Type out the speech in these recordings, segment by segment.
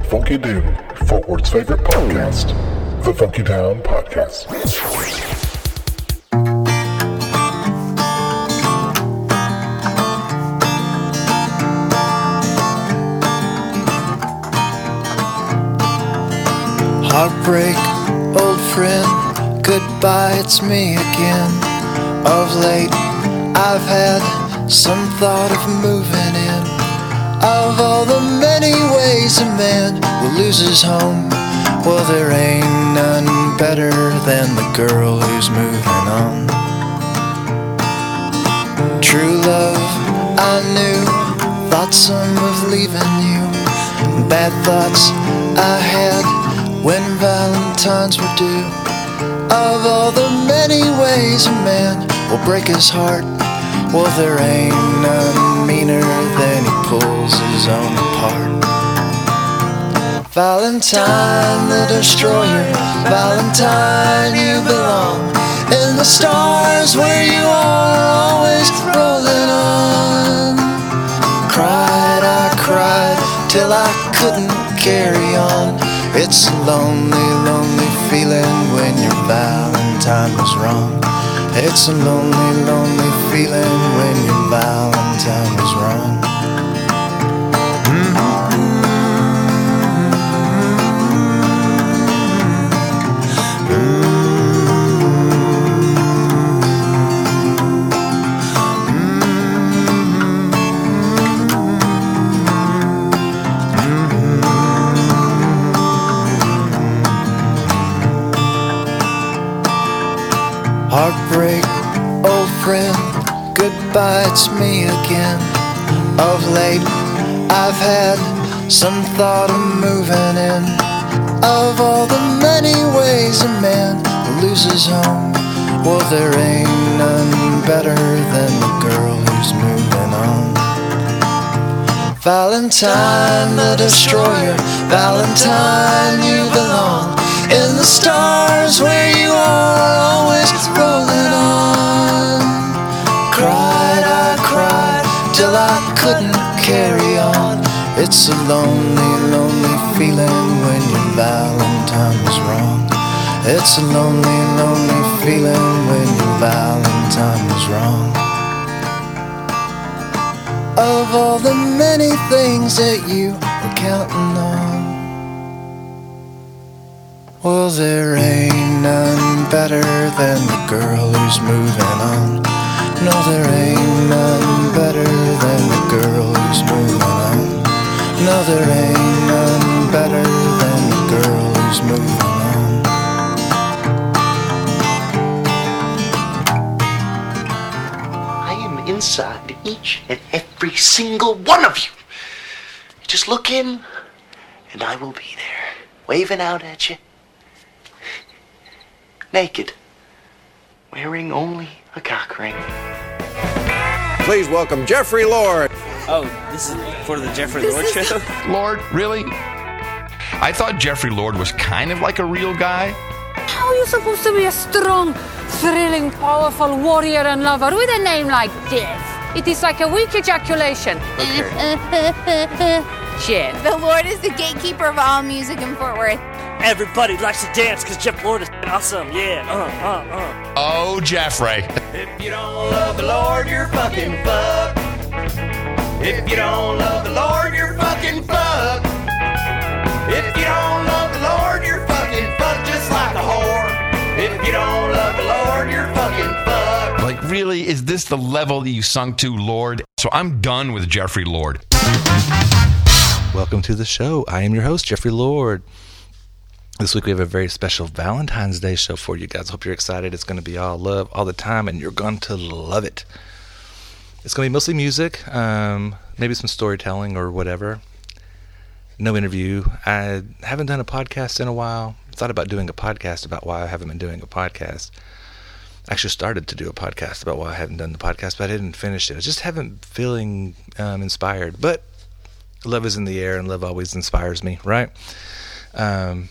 at Funky Doom, Fort Worth's favorite podcast, the Funky Town Podcast. Heartbreak, old friend, goodbye, it's me again. Of late, I've had some thought of moving in. Of all the many ways a man will lose his home, well, there ain't none better than the girl who's moving on. True love, I knew, thought some of leaving you. Bad thoughts I had when Valentines were due. Of all the many ways a man will break his heart, well, there ain't none meaner apart. Valentine the destroyer, Valentine you belong in the stars where you are always rolling on. Cried, I cried till I couldn't carry on. It's a lonely, lonely feeling when your Valentine was wrong. It's a lonely, lonely feeling when your Valentine was wrong. Friend, goodbye, it's me again. Of late, I've had some thought of moving in. Of all the many ways a man loses home, well, there ain't none better than the girl who's moving on. Valentine the destroyer, Valentine you belong in the stars where you are always rolling on. Couldn't carry on. It's a lonely, lonely feeling when your Valentine was wrong. It's a lonely, lonely feeling when your Valentine was wrong. Of all the many things that you were counting on. Well, there ain't none better than the girl who's moving on. No, there ain't none better than the girl who's moving on. No, there ain't none better than the girl who's moving on. I am inside each and every single one of you. You Just look in, and I will be there, waving out at you. Naked, wearing only a cock ring. Please welcome Jeffrey Lord. Oh, this is for the Jeffrey Lord show? Lord, really? I thought Jeffrey Lord was kind of like a real guy. How are you supposed to be a strong, thrilling, powerful warrior and lover with a name like this? It is like a weak ejaculation. Jeff. The Lord is the gatekeeper of all music in Fort Worth. Everybody likes to dance because Jeff Lord is awesome. Yeah, uh, uh, uh. Oh, Jeffrey. If you don't love the Lord, you're fucking fucked. If you don't love the Lord, you're fucking fucked. If you don't love the Lord, you're fucking fucked just like a whore. If you don't love the Lord, you're fucking fucked. Like, really, is this the level that you sunk to, Lord? So I'm done with Jeffrey Lord. Welcome to the show. I am your host, Jeffrey Lord. This week we have a very special Valentine's Day show for you guys. Hope you're excited. It's going to be all love all the time, and you're going to love it. It's going to be mostly music, um, maybe some storytelling or whatever. No interview. I haven't done a podcast in a while. Thought about doing a podcast about why I haven't been doing a podcast. Actually, started to do a podcast about why I haven't done the podcast, but I didn't finish it. I just haven't feeling um, inspired. But love is in the air, and love always inspires me, right? Um,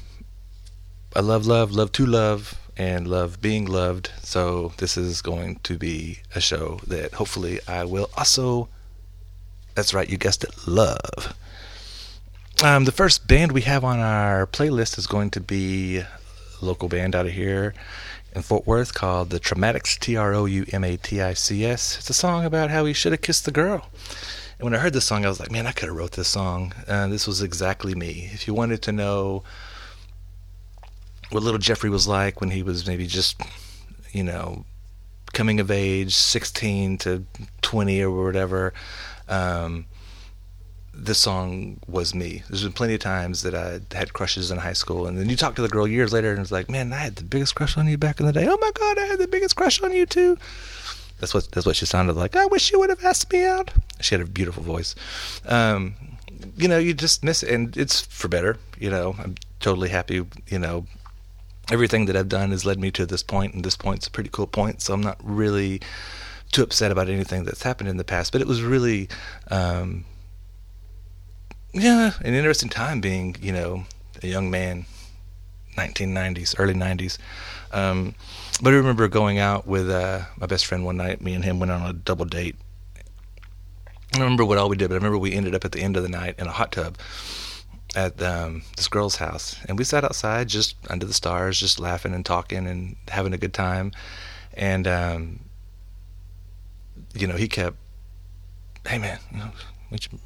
I love love, love to love, and love being loved. So this is going to be a show that hopefully I will also. That's right, you guessed it, love. Um, the first band we have on our playlist is going to be local band out of here in Fort Worth called the Troumatics, T R O U M A T I C S. It's a song about how he should have kissed the girl. And when I heard this song, I was like, man, I could have wrote this song. Uh, this was exactly me. If you wanted to know what little Jeffrey was like when he was maybe just, you know, coming of age, 16 to 20 or whatever, um, this song was me. There's been plenty of times that I had crushes in high school, and then you talk to the girl years later, and it's like, man, I had the biggest crush on you back in the day. Oh my God, I had the biggest crush on you too. That's what that's what she sounded like. I wish you would have asked me out. She had a beautiful voice. Um, you know, you just miss it, and it's for better. You know, I'm totally happy. You know, everything that I've done has led me to this point, and this point's a pretty cool point. So I'm not really too upset about anything that's happened in the past. But it was really, um, yeah, an interesting time being, you know, a young man, 1990s, early 90s. Um, but I remember going out with uh, my best friend one night. Me and him went on a double date. I don't remember what all we did, but I remember we ended up at the end of the night in a hot tub at um, this girl's house, and we sat outside just under the stars, just laughing and talking and having a good time. And um, you know, he kept, "Hey man, you know,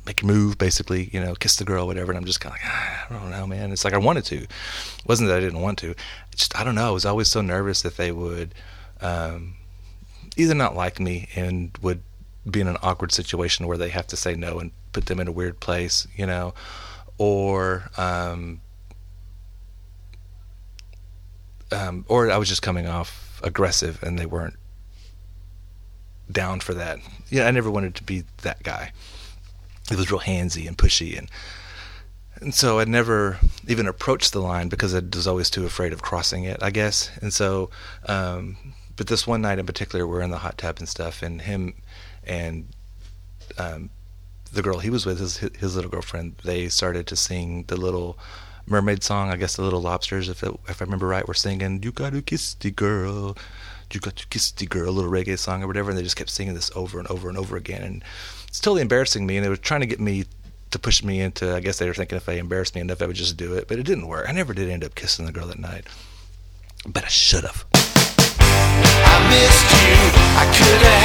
make your move, basically, you know, kiss the girl, whatever." And I'm just kind of like, ah, I don't know, man. It's like I wanted to. It wasn't that I didn't want to. Just I don't know. I was always so nervous that they would um, either not like me and would be in an awkward situation where they have to say no and put them in a weird place, you know, or um, um, or I was just coming off aggressive and they weren't down for that. Yeah, I never wanted to be that guy. It was real handsy and pushy and and so I never even approached the line because I was always too afraid of crossing it, I guess. And so, um, but this one night in particular, we're in the hot tub and stuff, and him and um, the girl he was with, his his little girlfriend, they started to sing the little mermaid song. I guess the little lobsters, if it, if I remember right, were singing "You got to kiss the girl." You got to kiss the girl, a little reggae song or whatever, and they just kept singing this over and over and over again, and it's totally embarrassing me. And they were trying to get me to push me into. I guess they were thinking if I embarrassed me enough, I would just do it, but it didn't work. I never did end up kissing the girl that night, but I should have. I missed you, I could have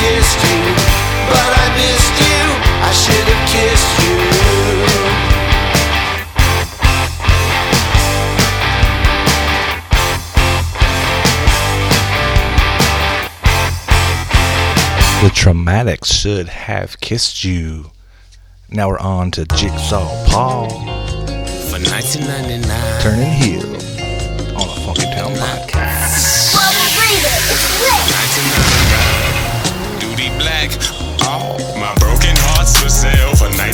kissed should have kissed you. The Troumatics should have kissed you. Now we're on to Jigsaw Paul. For 1999. Turning heel.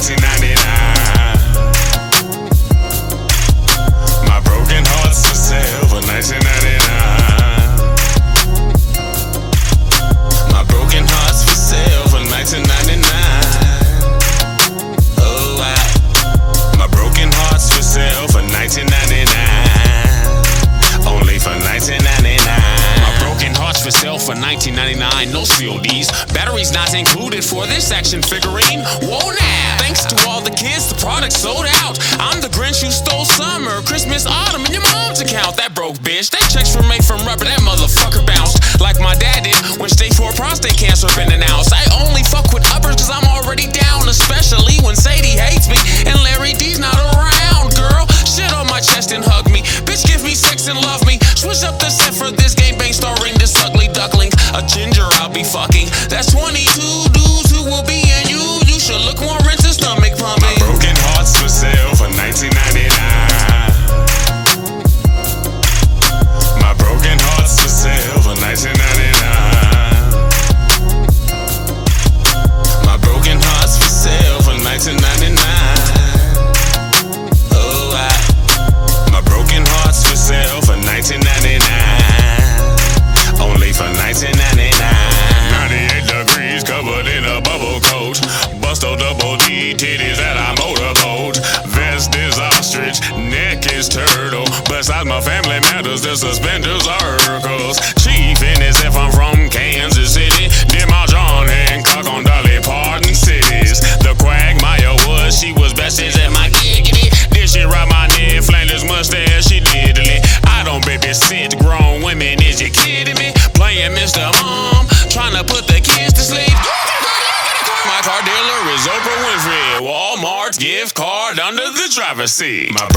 1999. 1999, no CODs. Batteries not included for this action figurine. Whoa now! Thanks to all the kids, the product sold out. I'm the Grinch who stole summer, Christmas, autumn, and your mom's account. That broke bitch. That check's were made from rubber. That Pharmacy. My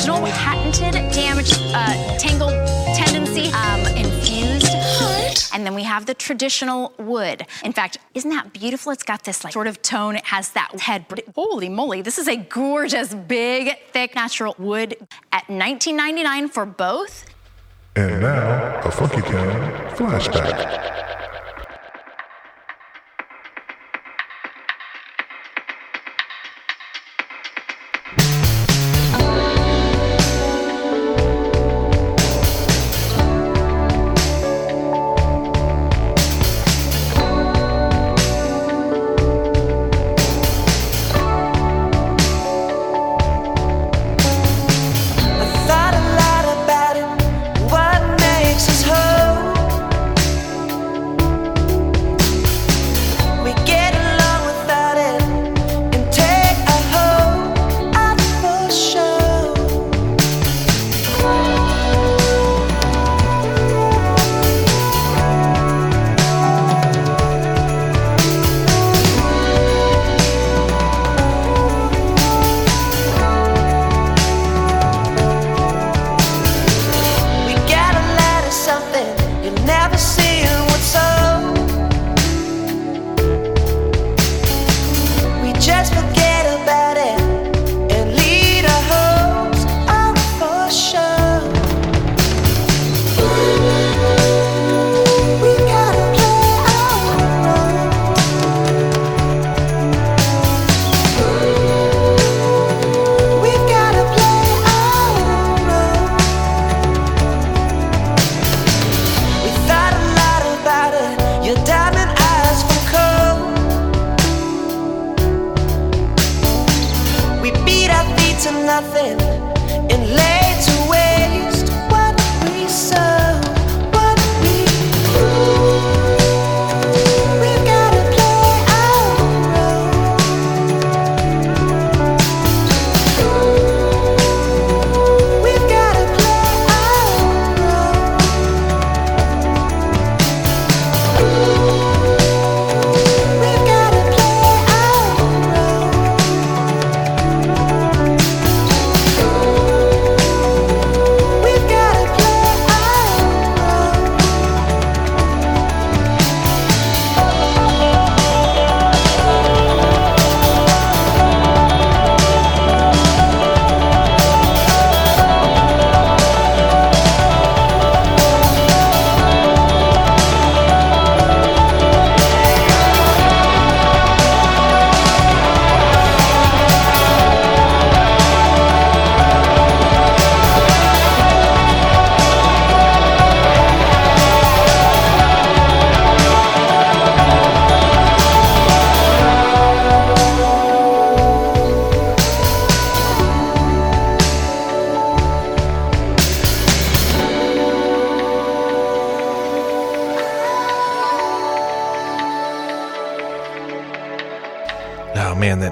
original patented damage uh, tangle tendency um, infused. What? And then we have the traditional wood. In fact, isn't that beautiful? It's got this like sort of tone. It has that head. Holy moly, this is a gorgeous, big, thick, natural wood at 19.99 for both. And now, a Funky Town flashback.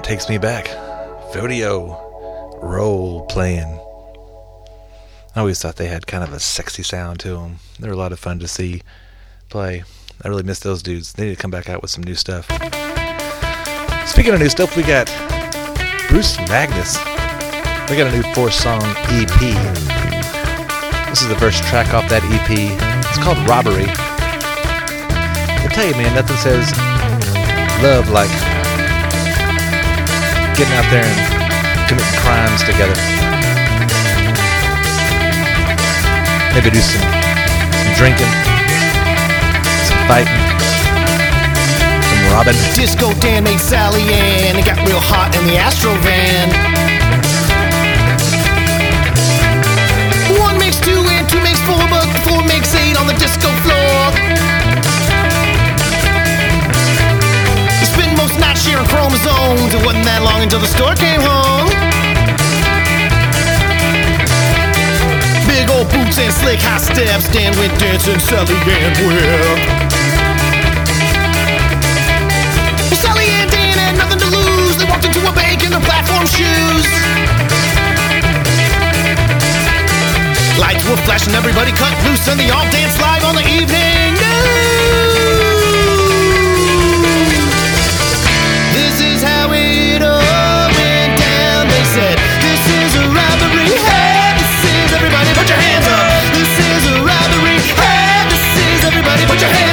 Takes me back. Video role playing. I always thought they had kind of a sexy sound to them. They were a lot of fun to see play. I really miss those dudes. They need to come back out with some new stuff. Speaking of new stuff, we got Bruce Magnus. We got a new four song EP. This is the first track off that EP. It's called Robbery. I tell you, man, nothing says love like getting out there and committing crimes together. Maybe do some, some drinking, some fighting, some robbing. Disco Dan made Sally Ann and got real hot in the Astro van. One makes two and two makes four, but four makes eight on the disco floor. Nights sharing chromosomes. It wasn't that long until the store came home. Big old boots and slick high steps. Dan went dancing, Sally Ann with. Well, Sally and Dan had nothing to lose. They walked into a bank in their platform shoes. Lights were flashing, everybody cut loose, and they all danced live on the evening news. Put your hands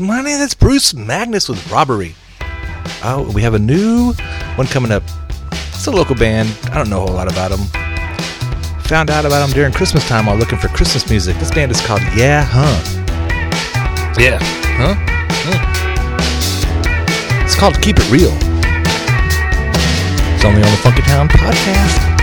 Money. That's Bruce Magnus with Robbery. Oh, we have a new one coming up. It's a local band. I don't know a whole lot about them. Found out about them during Christmas time while looking for Christmas music. This band is called Yeah Huh. Yeah. Huh? Huh. It's called Keep It Real. It's only on the Funky Town podcast.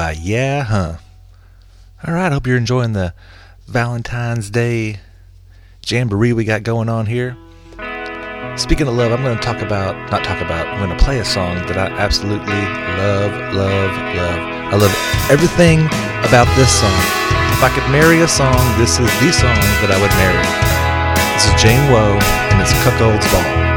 By Yeah Huh. All right, hope you're enjoying the Valentine's Day jamboree we got going on here. Speaking of love, I'm going to talk about, not talk about, I'm going to play a song that I absolutely love, love, love. I love everything about this song. If I could marry a song, this is the song that I would marry. This is Jane Woe, and it's Cuckold's Ball.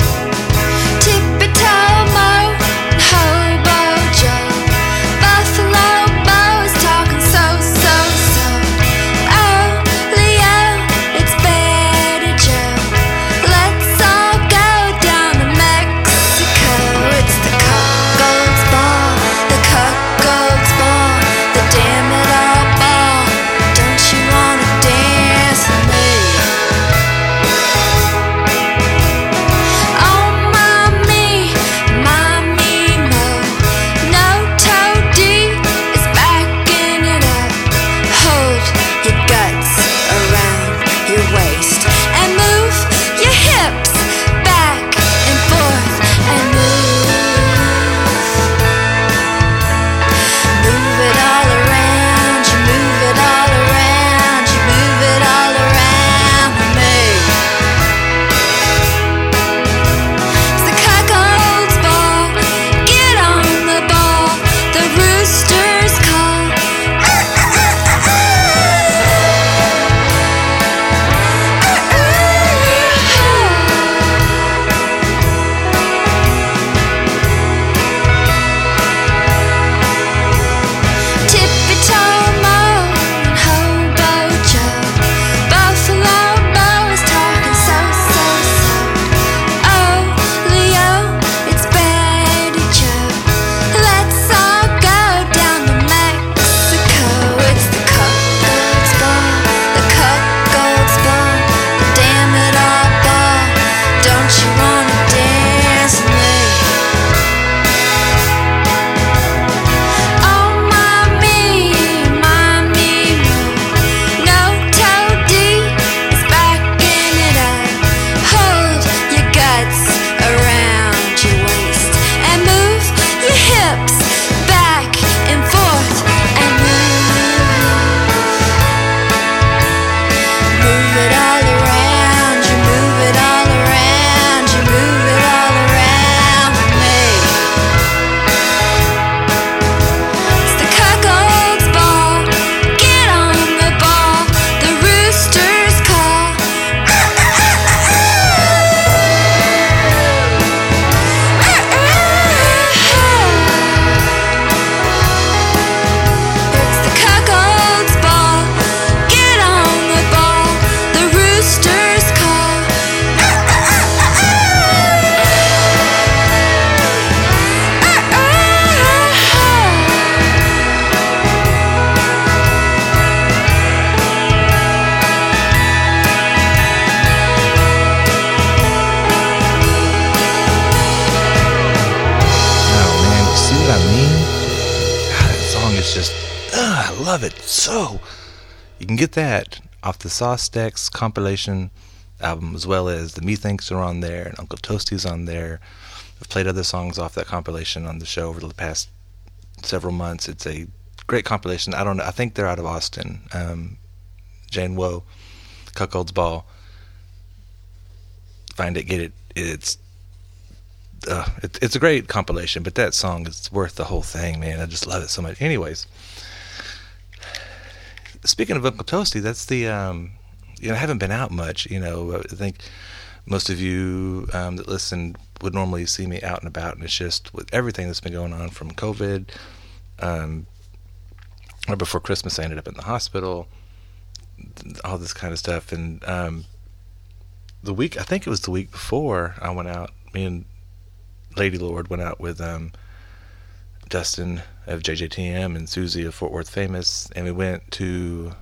Get that off the Stacks compilation album, as well as the Methinks are on there, and Uncle Toasty's on there. I've played other songs off that compilation on the show over the past several months. It's a great compilation. I don't know. I think they're out of Austin. Um, Jane Woe, Cuckold's Ball. Find it, get it. It's uh, it, it's a great compilation, but that song is worth the whole thing, man. I just love it so much. Anyways, speaking of Uncle Toasty, that's the um, you know I haven't been out much. You know, I think most of you um, that listen would normally see me out and about, and it's just with everything that's been going on from COVID. Um, or before Christmas, I ended up in the hospital. All this kind of stuff, and um, the week I think it was the week before I went out. Me and Lady Lord went out with um, Dustin of JJTM and Susie of Fort Worth Famous, and we went to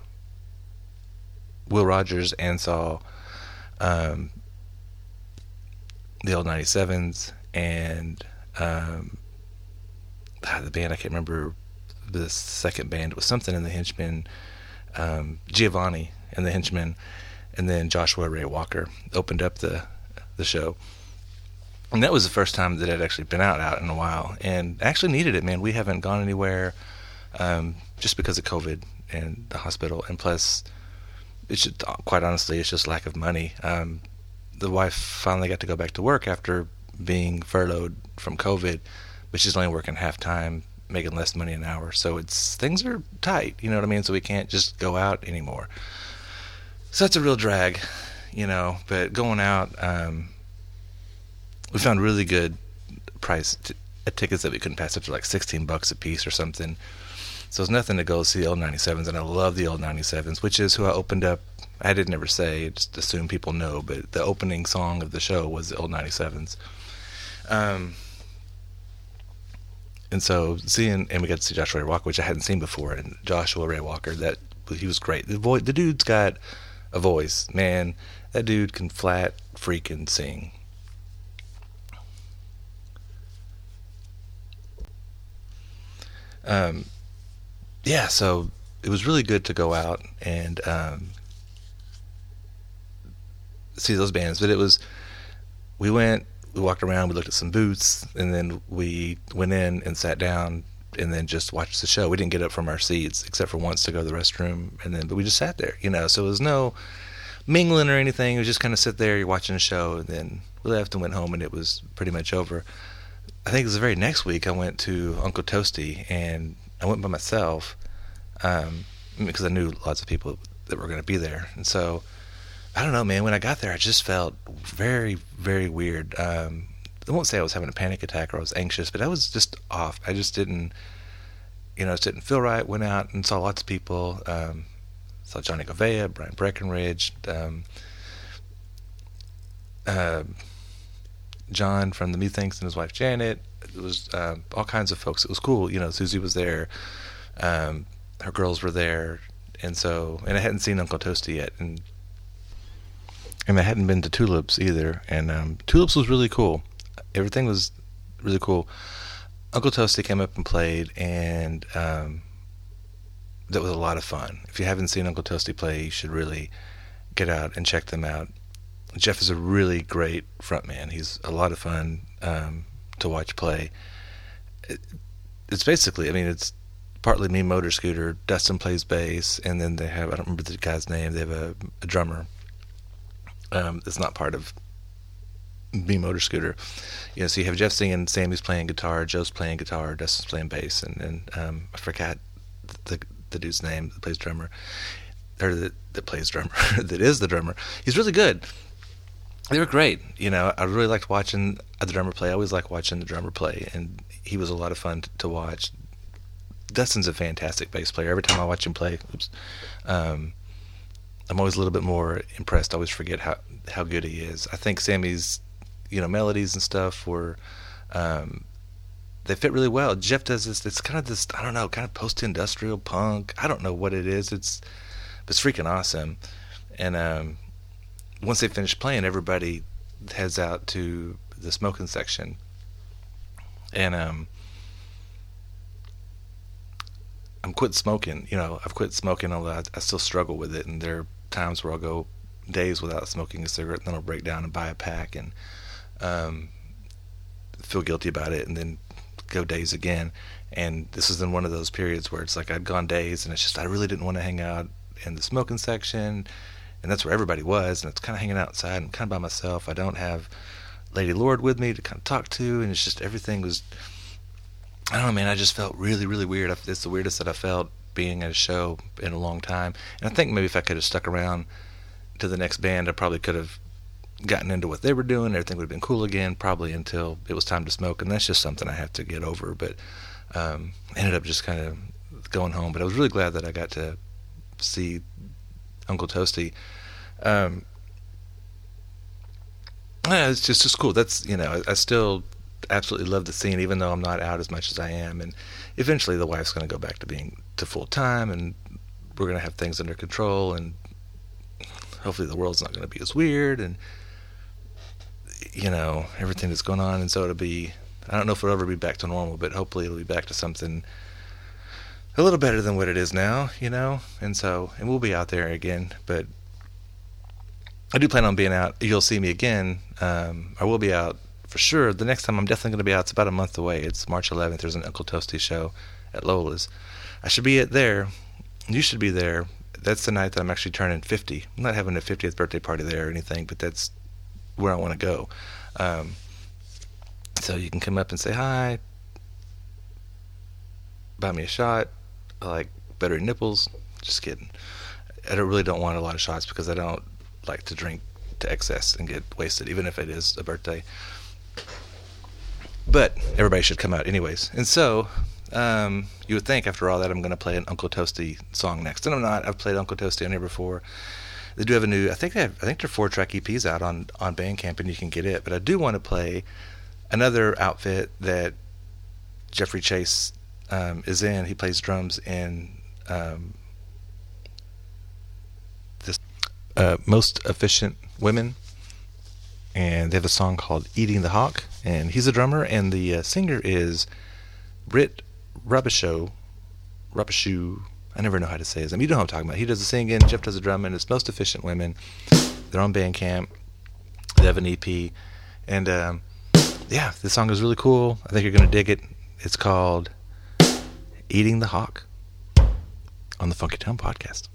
Will Rogers and saw um, the old 97s and um, ah, the band I can't remember the second band. It was something in the Henchmen, um, Giovanni and the Henchmen, and then Joshua Ray Walker opened up the the show. And that was the first time that I'd actually been out out in a while, and actually needed it, man. We haven't gone anywhere, um, just because of COVID and the hospital, and plus, it's just, quite honestly, it's just lack of money. Um, the wife finally got to go back to work after being furloughed from COVID, but she's only working half time, making less money an hour. So it's things are tight, you know what I mean? So we can't just go out anymore. So that's a real drag, you know. But going out, um, we found really good price t- uh, tickets that we couldn't pass up to like 16 bucks a piece or something. So it's nothing to go see the old 97s, and I love the old 97s, which is who I opened up. I didn't ever say, just assume people know, but the opening song of the show was the old 97s. Um, and so seeing, and we got to see Joshua Ray Walker, which I hadn't seen before, and Joshua Ray Walker, that he was great. The the dude's got a voice, man. That dude can flat freaking sing. Um, yeah, so it was really good to go out and um, see those bands. But it was, we went, we walked around, we looked at some booths, and then we went in and sat down and then just watched the show. We didn't get up from our seats except for once to go to the restroom, and then but we just sat there, you know. So it was no mingling or anything. It was just kind of sit there, you're watching the show, and then we left and went home, and it was pretty much over. I think it was the very next week I went to Uncle Toasty, and I went by myself um, because I knew lots of people that were going to be there, and so I don't know, man. When I got there, I just felt very, very weird. Um, I won't say I was having a panic attack or I was anxious, but I was just off. I just didn't, you know, just didn't feel right. Went out and saw lots of people. Um, saw Johnny Govea, Brian Breckenridge, um, uh, John from the Methinks and his wife Janet. It was uh, all kinds of folks. It was cool. You know, Susie was there. Um, her girls were there, and so and I hadn't seen Uncle Toasty yet, and and I hadn't been to Tulips either. And um, Tulips was really cool. Everything was really cool. Uncle Toasty came up and played, and um, that was a lot of fun. If you haven't seen Uncle Toasty play, you should really get out and check them out. Jeff is a really great frontman. He's a lot of fun um, to watch play. It, it's basically, I mean, it's partly me motor scooter. Dustin plays bass, and then they have I don't remember the guy's name. They have a, a drummer. Um, it's not part of me motor scooter. You know, so you have Jeff singing, Sammy's playing guitar, Joe's playing guitar, Dustin's playing bass, and and um, I forgot the the dude's name that plays drummer, or that, that plays drummer, that is the drummer. He's really good. They were great. You know, I really liked watching the drummer play. I always like watching the drummer play, and he was a lot of fun to watch. Dustin's a fantastic bass player. Every time I watch him play, oops, um, I'm always a little bit more impressed. I always forget how how good he is. I think Sammy's, you know, melodies and stuff were, um, they fit really well. Jeff does this. It's kind of this. I don't know, kind of post-industrial punk. I don't know what it is. It's, it's freaking awesome. And um, once they finish playing, everybody heads out to the smoking section. And um, I'm quit smoking. You know, I've quit smoking, although I, I still struggle with it. And there are times where I'll go days without smoking a cigarette, and then I'll break down and buy a pack and um, feel guilty about it, and then go days again. And this is in one of those periods where it's like I'd gone days, and it's just I really didn't want to hang out in the smoking section, and that's where everybody was, and it's kind of hanging outside and kind of by myself. I don't have Lady Lord with me to kind of talk to, and it's just everything was I don't know, man. I just felt really, really weird. It's the weirdest that I felt being at a show in a long time. And I think maybe if I could have stuck around to the next band, I probably could have gotten into what they were doing. Everything would have been cool again, probably until it was time to smoke. And that's just something I have to get over. But um, ended up just kind of going home. But I was really glad that I got to see Uncle Toasty. Um, yeah, it's just just cool. That's you know, I, I still absolutely love the scene, even though I'm not out as much as I am. And eventually, the wife's going to go back to being to full time, and we're going to have things under control, and hopefully, the world's not going to be as weird, and you know, everything that's going on. And so it'll be. I don't know if it'll ever be back to normal, but hopefully, it'll be back to something a little better than what it is now, you know. And so, and we'll be out there again, but. I do plan on being out. You'll see me again. Um, I will be out for sure, the next time I'm definitely going to be out. It's about a month away. It's March 11th. There's an Uncle Toasty show at Lola's. I should be at there. You should be there. That's the night that I'm actually turning 50. I'm not having a 50th birthday party there or anything, but that's where I want to go. Um, so you can come up and say hi, buy me a shot. I like buttery nipples. Just kidding. I don't, really don't want a lot of shots because I don't like to drink to excess and get wasted, even if it is a birthday. But everybody should come out anyways. And so, um, you would think after all that I'm going to play an Uncle Toasty song next, and I'm not. I've played Uncle Toasty on here before. They do have a new. I think they have. I think they're four track EPs out on on Bandcamp, and you can get it. But I do want to play another outfit that Jeffrey Chase um, is in. He plays drums in um, this uh, Most Efficient Women, and they have a song called "Eating the Hawk." And he's a drummer, and the uh, singer is Britt Rubishow. Rubishow. I never know how to say his name. You know who I'm talking about. He does the singing. Jeff does the drumming. It's Most Efficient Women. They're on Bandcamp. They have an EP, and um, yeah, this song is really cool. I think you're gonna dig it. It's called "Eating the Hawk" on the Funky Town podcast.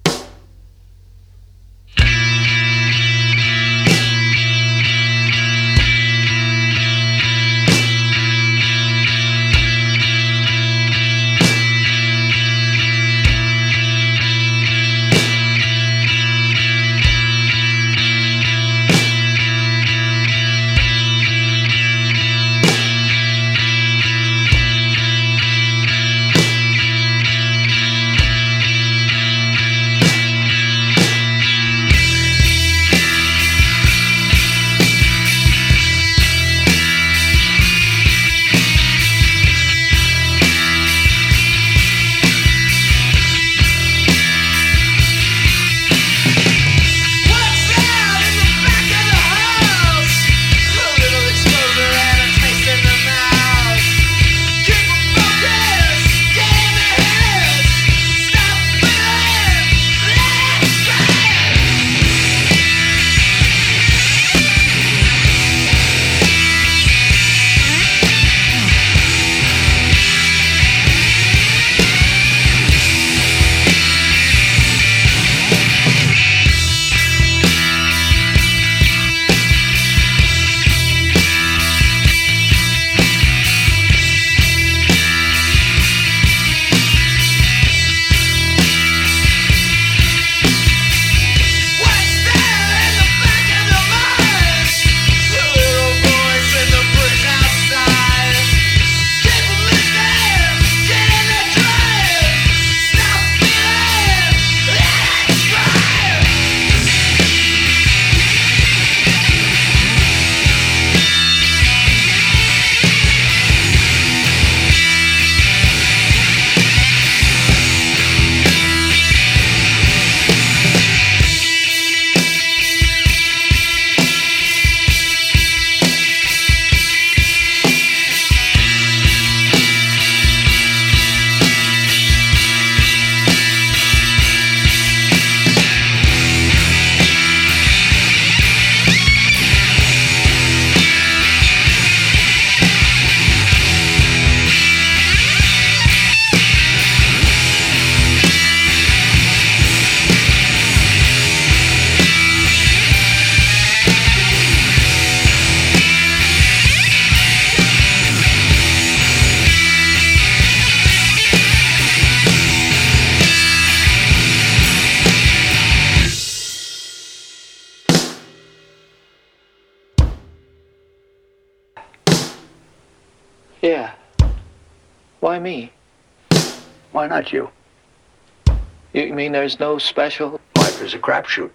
There's no special? Life is a crapshoot.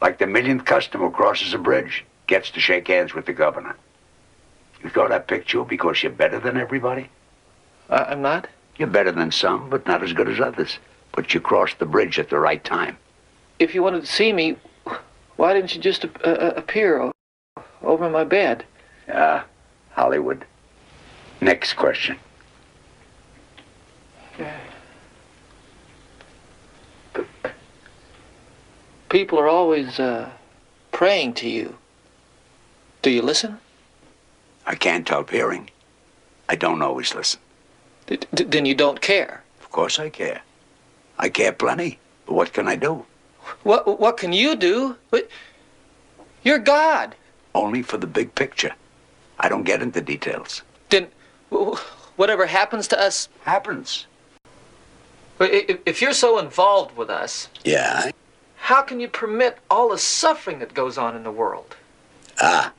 Like the millionth customer crosses a bridge, gets to shake hands with the governor. You thought I picked you because you're better than everybody? Uh, I'm not? You're better than some, but not as good as others. But you crossed the bridge at the right time. If you wanted to see me, why didn't you just uh, uh, appear over my bed? Yeah, Hollywood. Next question. People are always uh, praying to you. Do you listen? I can't help hearing. I don't always listen. D- then you don't care. Of course I care. I care plenty. But what can I do? What what can you do? You're God. Only for the big picture. I don't get into details. Then wh- wh- whatever happens to us Happens. But i- i- If you're so involved with us, Yeah. How can you permit all the suffering that goes on in the world? Ah.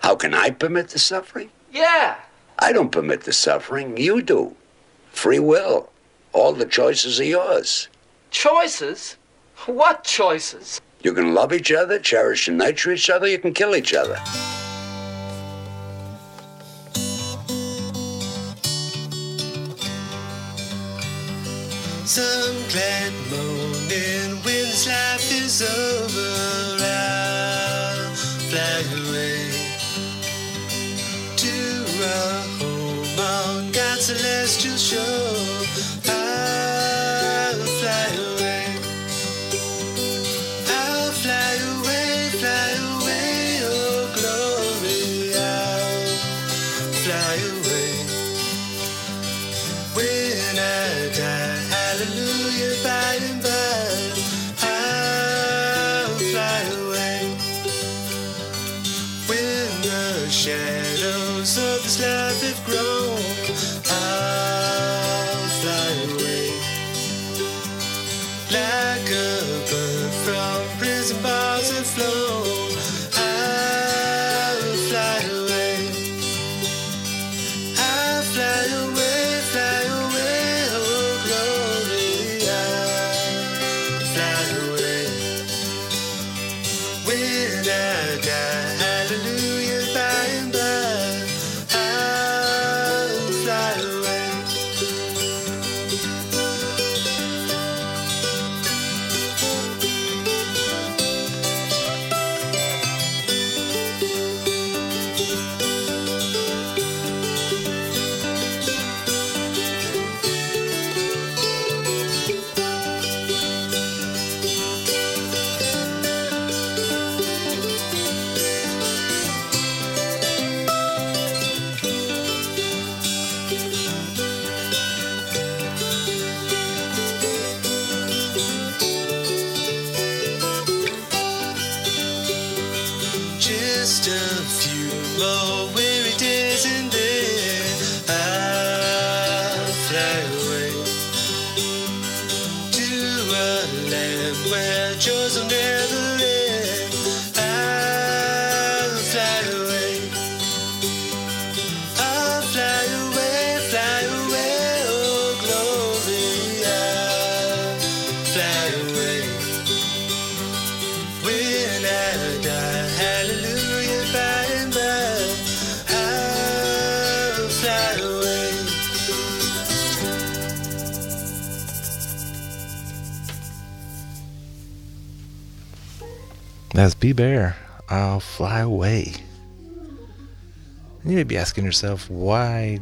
How can I permit the suffering? Yeah. I don't permit the suffering. You do. Free will. All the choices are yours. Choices? What choices? You can love each other, cherish and nurture each other, you can kill each other. Some glad morning when life is over, I'll fly away to a home on God's celestial shore. That's B Bear. I'll fly away. And you may be asking yourself, why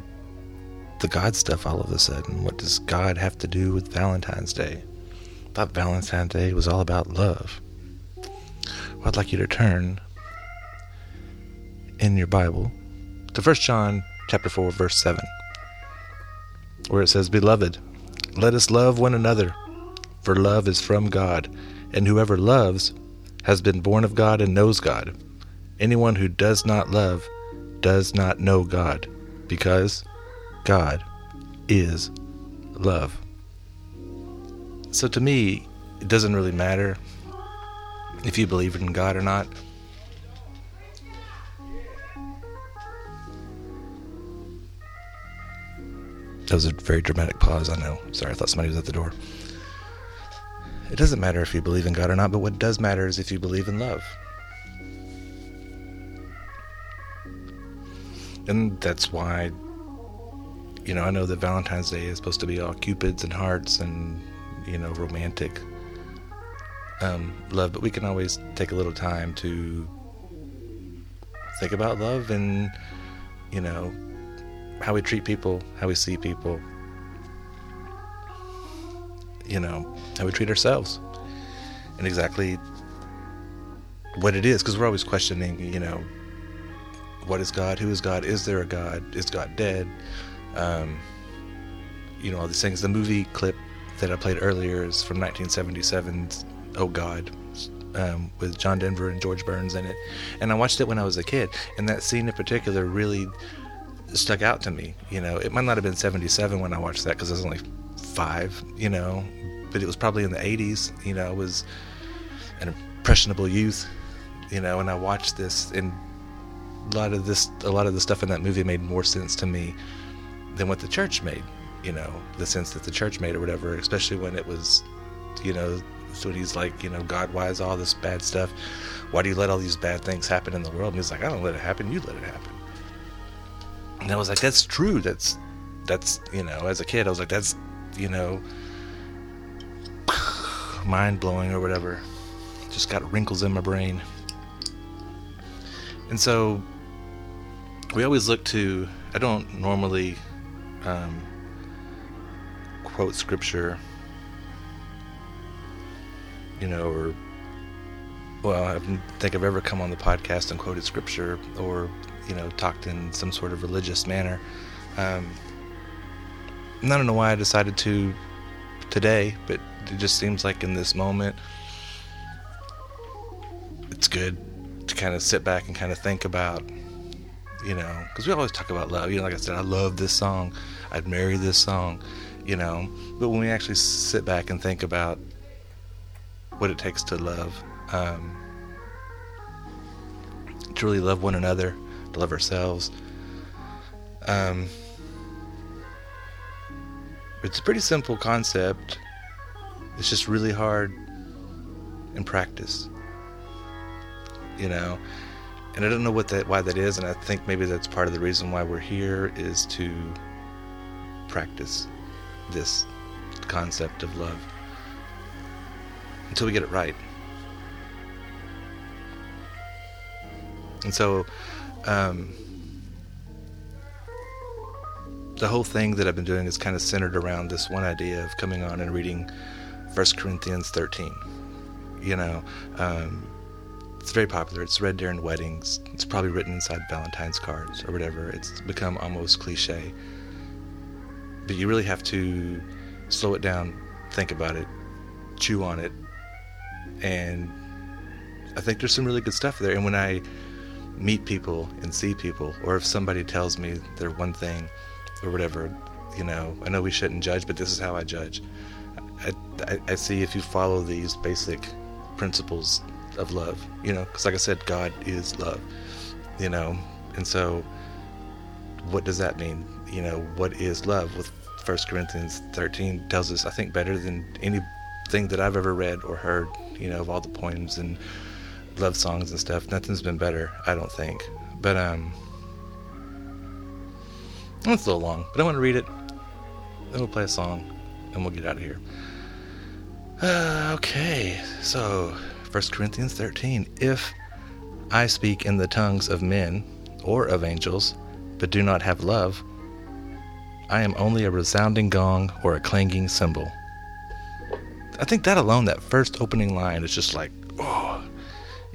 the God stuff all of a sudden? What does God have to do with Valentine's Day? I thought Valentine's Day was all about love. Well, I'd like you to turn in your Bible to 1 John chapter 4, verse 7, where it says, Beloved, let us love one another, for love is from God, and whoever loves has been born of God and knows God. Anyone who does not love does not know God, because God is love. So to me, it doesn't really matter if you believe in God or not. That was a very dramatic pause, I know. Sorry, I thought somebody was at the door. It doesn't matter if you believe in God or not, but what does matter is if you believe in love. And that's why, you know, I know that Valentine's Day is supposed to be all cupids and hearts and, you know, romantic um, love, but we can always take a little time to think about love and, you know, how we treat people, how we see people, you know, how we treat ourselves, and exactly what it is. Because we're always questioning, you know, what is God? Who is God? Is there a God? Is God dead? Um, you know all these things. The movie clip that I played earlier is from 1977's Oh God, um, with John Denver and George Burns in it, and I watched it when I was a kid, and that scene in particular really stuck out to me. You know, it might not have been 77 when I watched that because I was only five. You know, but it was probably in the 80s. You know, I was an impressionable youth. You know, and I watched this, and a lot of this, a lot of the stuff in that movie made more sense to me than what the church made. You know, the sense that the church made or whatever, especially when it was, you know, so he's like, you know, God, why is all this bad stuff? Why do you let all these bad things happen in the world? And he's like, I don't let it happen. You let it happen. And I was like, that's true. That's, that's, you know, as a kid, I was like, that's, you know, mind blowing or whatever. Just got wrinkles in my brain. And so we always look to, I don't normally um, quote scripture you know, or well, I don't think I've ever come on the podcast and quoted scripture or you know talked in some sort of religious manner. Um, I don't know why I decided to today, but it just seems like in this moment, it's good to kind of sit back and kind of think about, you know, because we always talk about love. You know, like I said, I love this song, I'd marry this song, you know, but when we actually sit back and think about what it takes to love, um, to love one another, to love ourselves. Um, it's a pretty simple concept. It's just really hard in practice, you know. And I don't know what that why that is, and I think maybe that's part of the reason why we're here is to practice this concept of love until we get it right. And so, um, the whole thing that I've been doing is kind of centered around this one idea of coming on and reading 1 Corinthians 13. You know, um, it's very popular. It's read during weddings. It's probably written inside Valentine's cards or whatever. It's become almost cliche. But you really have to slow it down, think about it, chew on it, and I think there's some really good stuff there. And when I meet people and see people, or if somebody tells me they're one thing or whatever, you know, I know we shouldn't judge, but this is how I judge. I, I, I see if you follow these basic principles of love, you know, because like I said, God is love, you know, and so what does that mean? You know, what is love? With First Corinthians 13 tells us, I think, better than anything that I've ever read or heard you know, of all the poems and love songs and stuff. Nothing's been better, I don't think. But um, it's a little long, but I want to read it. Then we'll play a song, and we'll get out of here. Uh, okay, so 1 Corinthians 13. If I speak in the tongues of men or of angels, but do not have love, I am only a resounding gong or a clanging cymbal. I think that alone, that first opening line, is just like, oh,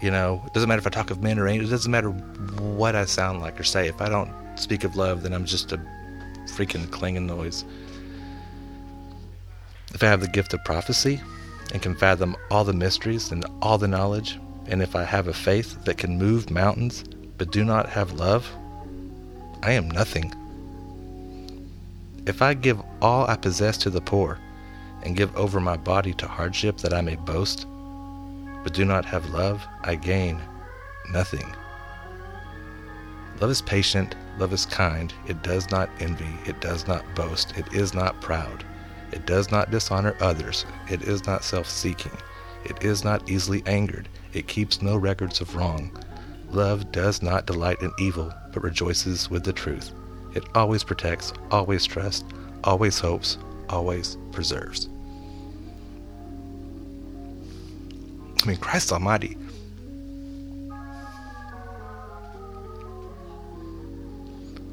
you know, it doesn't matter if I talk of men or angels, it doesn't matter what I sound like or say. If I don't speak of love, then I'm just a freaking clanging noise. If I have the gift of prophecy and can fathom all the mysteries and all the knowledge, and if I have a faith that can move mountains but do not have love, I am nothing. If I give all I possess to the poor, and give over my body to hardship that I may boast, but do not have love, I gain nothing. Love is patient, love is kind, it does not envy, it does not boast, it is not proud, it does not dishonor others, it is not self seeking, it is not easily angered, it keeps no records of wrong. Love does not delight in evil, but rejoices with the truth. It always protects, always trusts, always hopes, always preserves. I mean, Christ Almighty.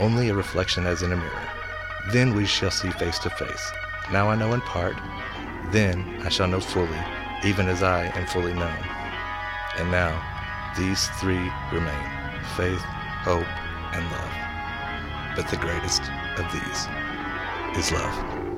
only a reflection as in a mirror. Then we shall see face to face. Now I know in part, then I shall know fully, even as I am fully known. And now these three remain faith, hope, and love. But the greatest of these is love.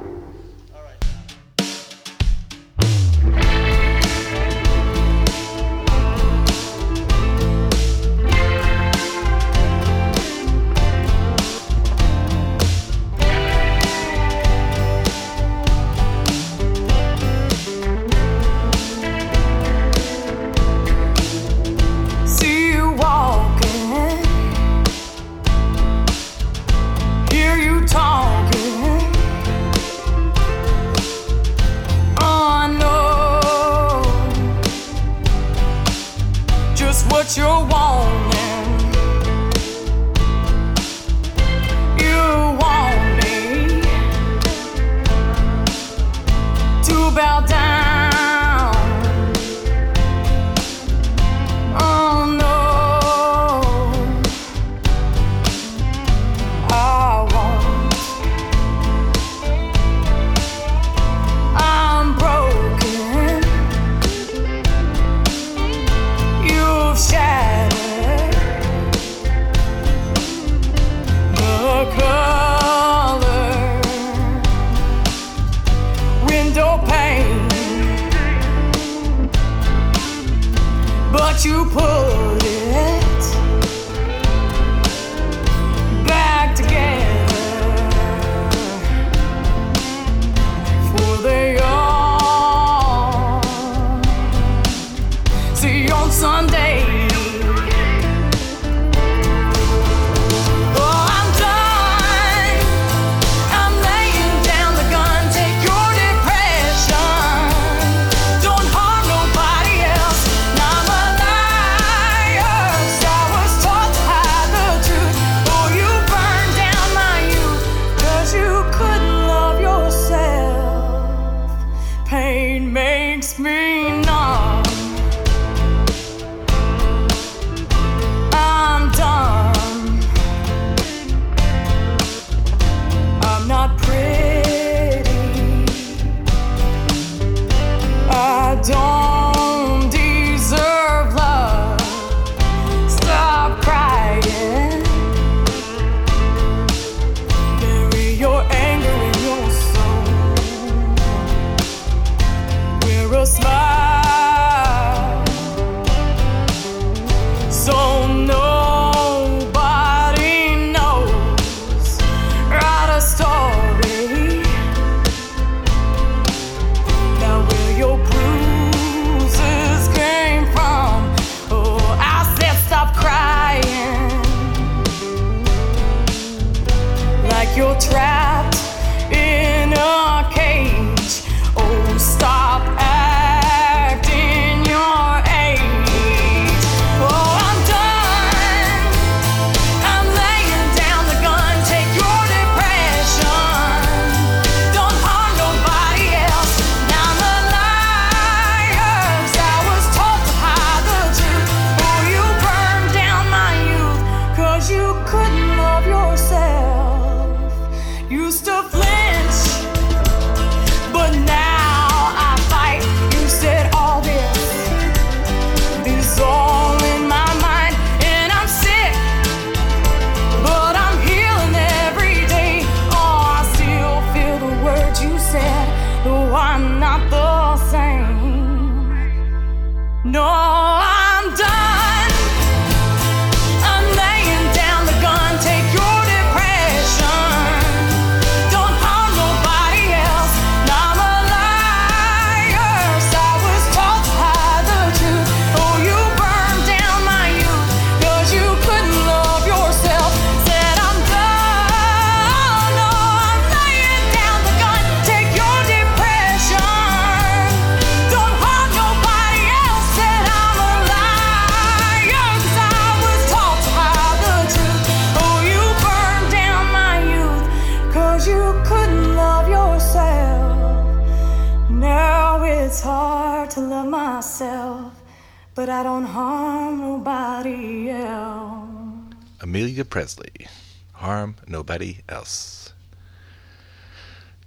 But I don't harm nobody else. Amelia Presley. Harm nobody else.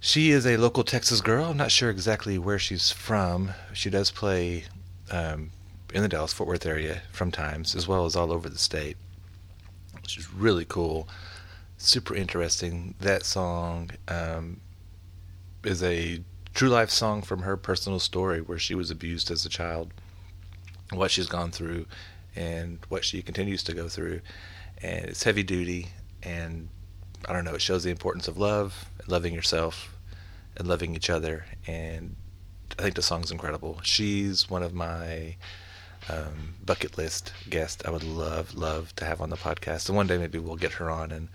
She is a local Texas girl. I'm not sure exactly where she's from. She does play um, in the Dallas Fort Worth area from times, as well as all over the state. She's really cool, super interesting. That song um, is a true life song from her personal story where she was abused as a child, what she's gone through, and what she continues to go through. And it's heavy duty, and I don't know, it shows the importance of love, loving yourself, and loving each other. And I think the song's incredible. She's one of my um, bucket list guests I would love, love to have on the podcast. And one day maybe we'll get her on and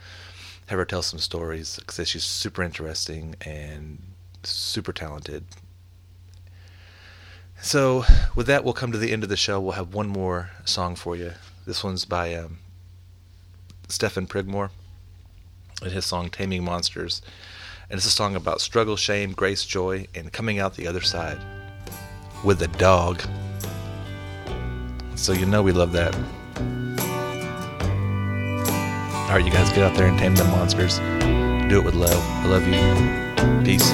have her tell some stories because she's super interesting and super talented. So, with that, we'll come to the end of the show. We'll have one more song for you. This one's by um, Stephen Prigmore and his song Taming Monsters. And it's a song about struggle, shame, grace, joy, and coming out the other side with a dog. So, you know we love that. All right, you guys get out there and tame them monsters. Do it with love. I love you. Peace.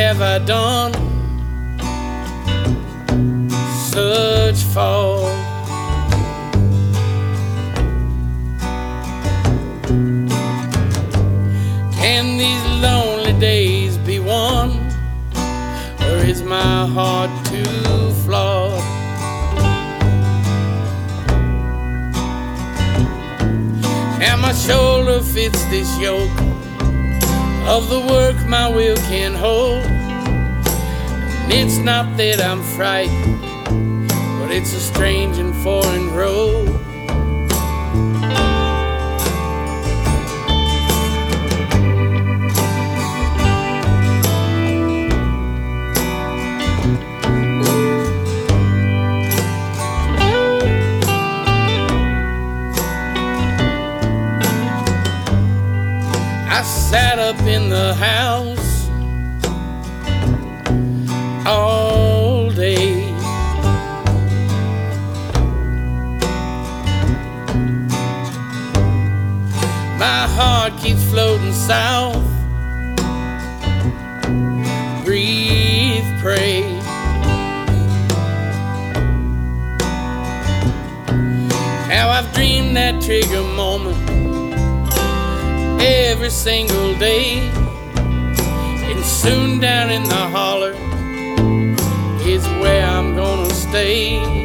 Have I done? Such fault. Can these lonely days be won? Or is my heart too flawed? And my shoulder fits this yoke of the work my will can hold. And it's not that I'm frightened, but it's a strange and foreign road. Up in the house all day. My heart keeps floating south. Breathe, pray. How I've dreamed that trigger every single day. And soon down in the holler is where I'm gonna stay.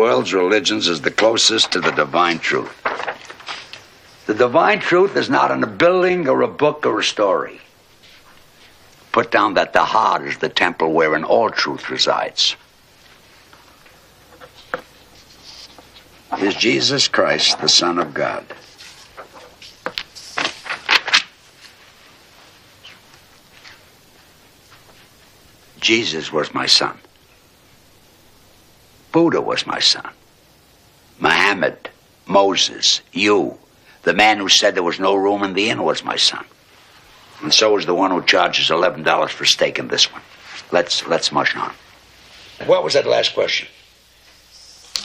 World's religions is the closest to the divine truth? The divine truth is not in a building or a book or a story. Put down that the heart is the temple wherein all truth resides. Is Jesus Christ the Son of God? Jesus was my son. Buddha was my son. Muhammad, Moses, you, the man who said there was no room in the inn was my son. And so is the one who charges eleven dollars for steak in this one. Let's let's mush on. What was that last question?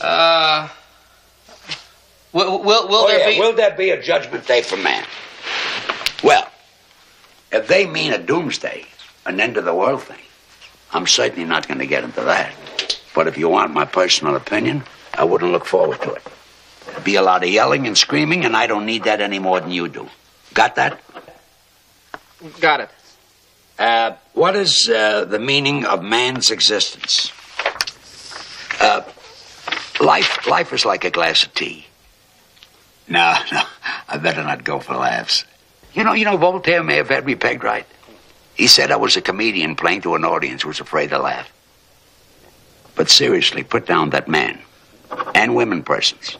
Uh. Will, will, will oh, there yeah. be. Will there be a judgment day for man? Well, if they mean a doomsday, an end of the world thing, I'm certainly not going to get into that. But if you want my personal opinion, I wouldn't look forward to it. There'd be a lot of yelling and screaming, and I don't need that any more than you do. Got that? Got it. Uh, what is uh, the meaning of man's existence? Uh, life, life is like a glass of tea. No, no, I better not go for laughs. You know, you know, Voltaire may have had me pegged right. He said I was a comedian playing to an audience who was afraid to laugh. But seriously, put down that man and women persons.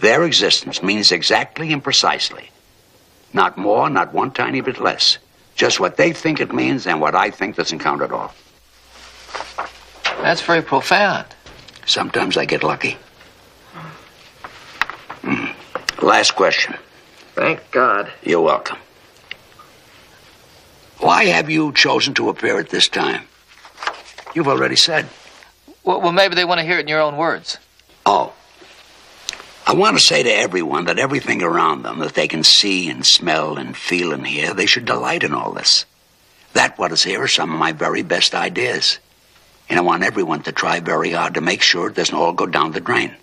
Their existence means exactly and precisely, not more, not one tiny bit less, just what they think it means and what I think doesn't count at all. That's very profound. Sometimes I get lucky. Mm. Last question. Thank God. You're welcome. Why have you chosen to appear at this time? You've already said. Well, well, maybe they want to hear it in your own words. Oh. I want to say to everyone that everything around them that they can see and smell and feel and hear, they should delight in all this. That what is here are some of my very best ideas. And I want everyone to try very hard to make sure it doesn't all go down the drain.